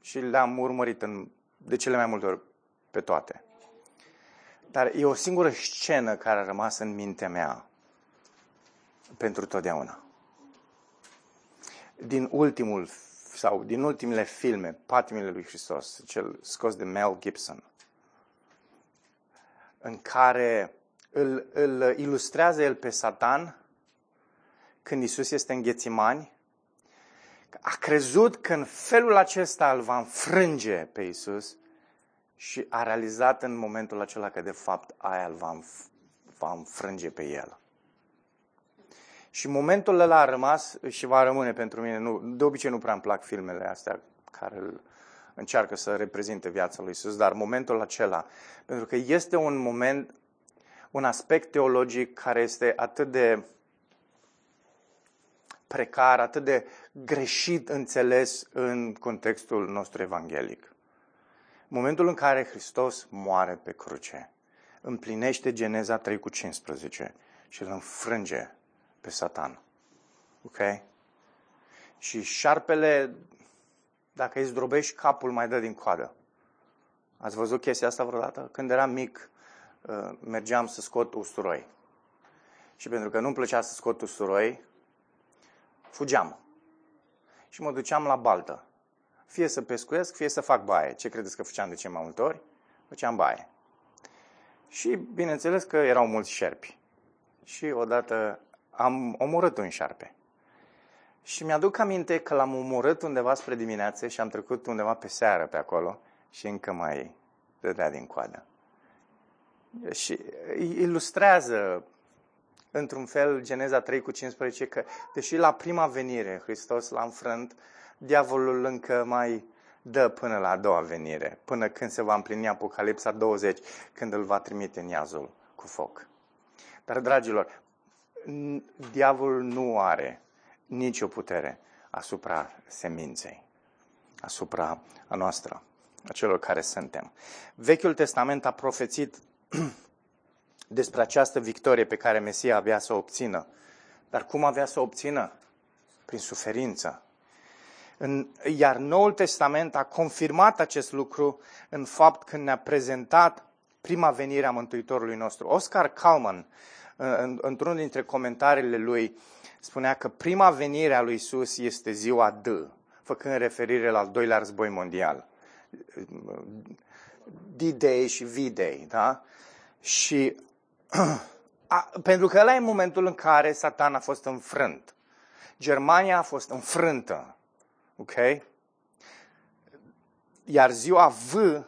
și le-am urmărit în, de cele mai multe ori pe toate. Dar e o singură scenă care a rămas în mintea mea pentru totdeauna. Din ultimul sau din ultimele filme, Patimile lui Hristos, cel scos de Mel Gibson, în care îl, îl ilustrează el pe Satan când Isus este în Ghețimani a crezut că în felul acesta îl va înfrânge pe Isus și a realizat în momentul acela că de fapt aia îl va, va înfrânge pe el. Și momentul ăla a rămas și va rămâne pentru mine. Nu, de obicei nu prea îmi plac filmele astea care îl încearcă să reprezinte viața lui Isus, dar momentul acela, pentru că este un moment, un aspect teologic care este atât de precar, atât de greșit înțeles în contextul nostru evanghelic. Momentul în care Hristos moare pe cruce, împlinește Geneza 3 cu 15 și îl înfrânge pe Satan. Ok? Și șarpele, dacă îi zdrobești capul, mai dă din coadă. Ați văzut chestia asta vreodată? Când eram mic, uh, mergeam să scot usturoi. Și pentru că nu-mi plăcea să scot usturoi, fugeam. Și mă duceam la baltă. Fie să pescuiesc, fie să fac baie. Ce credeți că făceam de ce mai multe ori? Făceam baie. Și bineînțeles că erau mulți șerpi. Și odată am omorât un șarpe. Și mi-aduc aminte că l-am omorât undeva spre dimineață și am trecut undeva pe seară pe acolo și încă mai dădea din coadă. Și ilustrează într-un fel, Geneza 3 cu 15, că deși la prima venire Hristos l-a înfrânt, diavolul încă mai dă până la a doua venire, până când se va împlini Apocalipsa 20, când îl va trimite în iazul cu foc. Dar, dragilor, diavolul nu are nicio putere asupra seminței, asupra a noastră, a celor care suntem. Vechiul Testament a profețit <clears throat> despre această victorie pe care Mesia avea să o obțină. Dar cum avea să o obțină? Prin suferință. În, iar Noul Testament a confirmat acest lucru în fapt când ne-a prezentat prima venire a Mântuitorului nostru. Oscar Kalman, în, într-unul dintre comentariile lui, spunea că prima venire a lui Isus este ziua D, făcând referire la al doilea război mondial. D-Day și V-Day, da? Și a, pentru că ăla e momentul în care Satan a fost înfrânt. Germania a fost înfrântă. Ok? Iar ziua V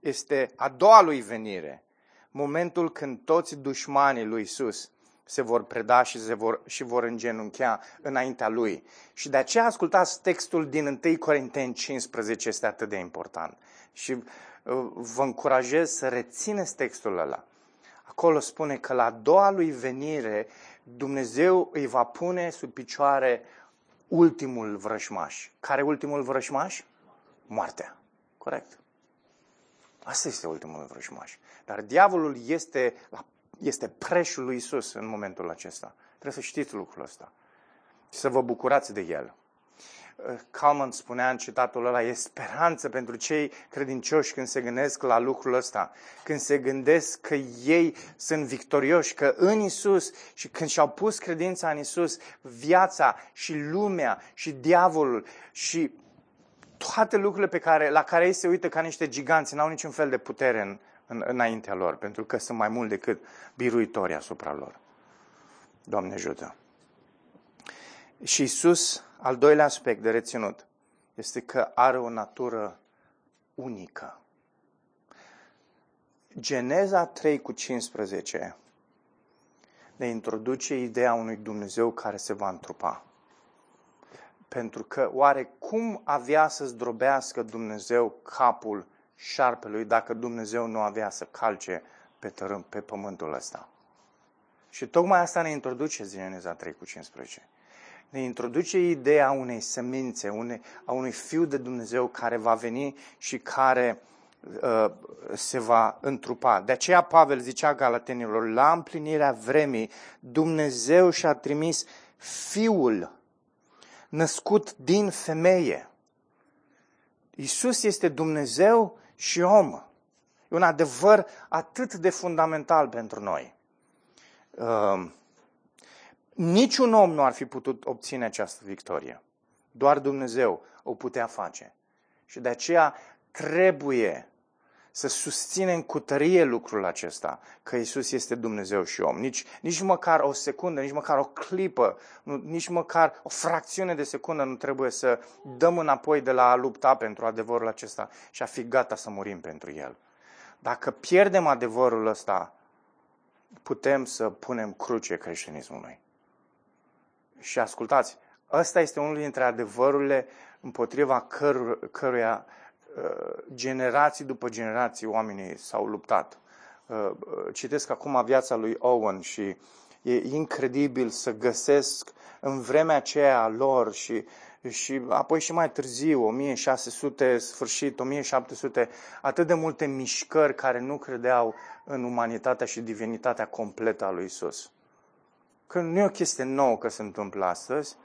este a doua lui venire. Momentul când toți dușmanii lui Isus se vor preda și, se vor, și vor îngenunchea înaintea lui. Și de aceea ascultați textul din 1 Corinteni 15, este atât de important. Și uh, vă încurajez să rețineți textul ăla. Acolo spune că la a doua lui venire Dumnezeu îi va pune sub picioare ultimul vrășmaș. Care ultimul vrășmaș? Moartea. Corect. Asta este ultimul vrăjmaș. Dar diavolul este, este preșul lui Isus în momentul acesta. Trebuie să știți lucrul ăsta. Și să vă bucurați de el. Calman spunea în citatul ăla, e speranță pentru cei credincioși când se gândesc la lucrul ăsta, când se gândesc că ei sunt victorioși, că în Isus și când și-au pus credința în Isus, viața și lumea și diavolul și toate lucrurile pe care, la care ei se uită ca niște giganți, n-au niciun fel de putere în, în, înaintea lor, pentru că sunt mai mult decât biruitori asupra lor. Doamne ajută! Și Isus, al doilea aspect de reținut, este că are o natură unică. Geneza 3 cu 15 ne introduce ideea unui Dumnezeu care se va întrupa. Pentru că oare cum avea să zdrobească Dumnezeu capul șarpelui dacă Dumnezeu nu avea să calce pe tărâm, pe pământul ăsta? Și tocmai asta ne introduce Geneza 3 cu 15. Ne introduce ideea unei semințe, une, a unui fiu de Dumnezeu care va veni și care uh, se va întrupa. De aceea Pavel zicea Galatenilor, la împlinirea vremii, Dumnezeu și-a trimis Fiul născut din femeie. Isus este Dumnezeu și om. E un adevăr atât de fundamental pentru noi. Uh, niciun om nu ar fi putut obține această victorie. Doar Dumnezeu o putea face. Și de aceea trebuie să susținem cu tărie lucrul acesta, că Isus este Dumnezeu și om. Nici, nici măcar o secundă, nici măcar o clipă, nu, nici măcar o fracțiune de secundă nu trebuie să dăm înapoi de la a lupta pentru adevărul acesta și a fi gata să murim pentru el. Dacă pierdem adevărul ăsta, putem să punem cruce creștinismului. Și ascultați, ăsta este unul dintre adevărurile împotriva căru- căruia Uh, generații după generații oamenii s-au luptat. Uh, uh, citesc acum viața lui Owen și e incredibil să găsesc în vremea aceea lor și, și apoi și mai târziu, 1600, sfârșit, 1700, atât de multe mișcări care nu credeau în umanitatea și divinitatea completă a lui Isus. Că nu e o chestie nouă că se întâmplă astăzi,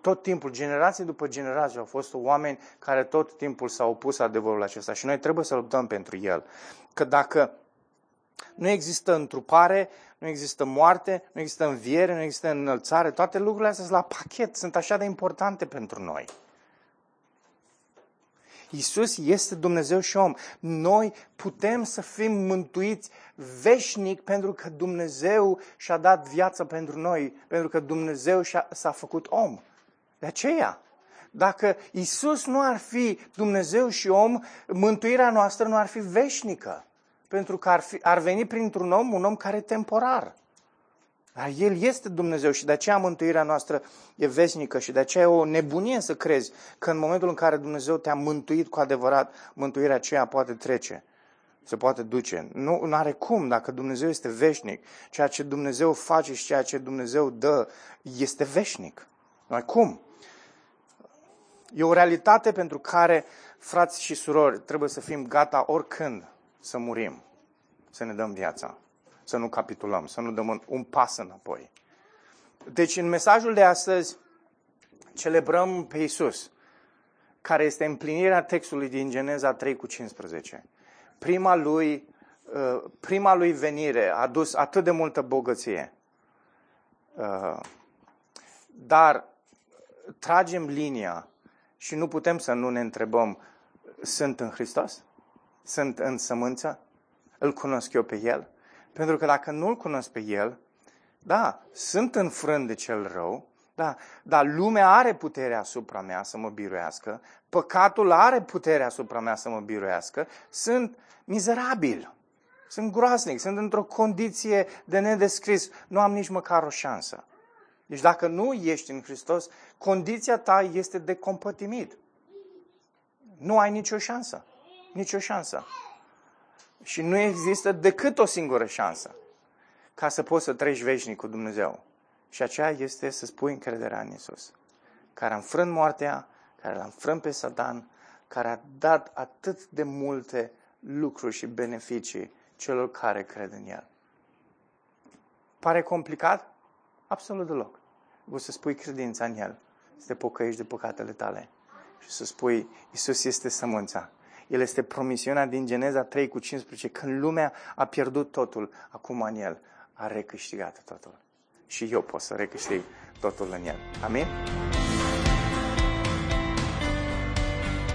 tot timpul, generație după generație, au fost oameni care tot timpul s-au opus adevărul acesta și noi trebuie să luptăm pentru el. Că dacă nu există întrupare, nu există moarte, nu există înviere, nu există înălțare, toate lucrurile astea sunt la pachet, sunt așa de importante pentru noi. Isus este Dumnezeu și om. Noi putem să fim mântuiți veșnic pentru că Dumnezeu și-a dat viața pentru noi, pentru că Dumnezeu s-a făcut om. De aceea, dacă Isus nu ar fi Dumnezeu și om, mântuirea noastră nu ar fi veșnică. Pentru că ar, fi, ar veni printr-un om, un om care e temporar. Dar El este Dumnezeu și de aceea mântuirea noastră e vesnică și de aceea e o nebunie să crezi că în momentul în care Dumnezeu te-a mântuit cu adevărat, mântuirea aceea poate trece, se poate duce. Nu are cum dacă Dumnezeu este veșnic. Ceea ce Dumnezeu face și ceea ce Dumnezeu dă este veșnic. Nu ai cum. E o realitate pentru care, frați și surori, trebuie să fim gata oricând să murim, să ne dăm viața, să nu capitulăm, să nu dăm un pas înapoi. Deci, în mesajul de astăzi, celebrăm pe Isus, care este împlinirea textului din Geneza 3 cu 15. Prima lui, uh, prima lui venire a dus atât de multă bogăție. Uh, dar tragem linia și nu putem să nu ne întrebăm, sunt în Hristos? Sunt în sămânță? Îl cunosc eu pe El? Pentru că dacă nu-L cunosc pe El, da, sunt înfrânt de cel rău, da, dar lumea are puterea asupra mea să mă biruiască, păcatul are puterea asupra mea să mă biruiască, sunt mizerabil, sunt groaznic, sunt într-o condiție de nedescris, nu am nici măcar o șansă. Deci dacă nu ești în Hristos, condiția ta este de compătimit. Nu ai nicio șansă. Nicio șansă. Și nu există decât o singură șansă ca să poți să treci veșnic cu Dumnezeu. Și aceea este să spui încrederea în Isus, care a înfrânt moartea, care l-a înfrânt pe Satan, care a dat atât de multe lucruri și beneficii celor care cred în El. Pare complicat? Absolut deloc. Vreau să spui credința în El, să te pocăiești de păcatele tale și să spui, Isus este sămânța. El este promisiunea din Geneza 3 cu 15, când lumea a pierdut totul, acum în El a recâștigat totul. Și eu pot să recâștig totul în El. Amin?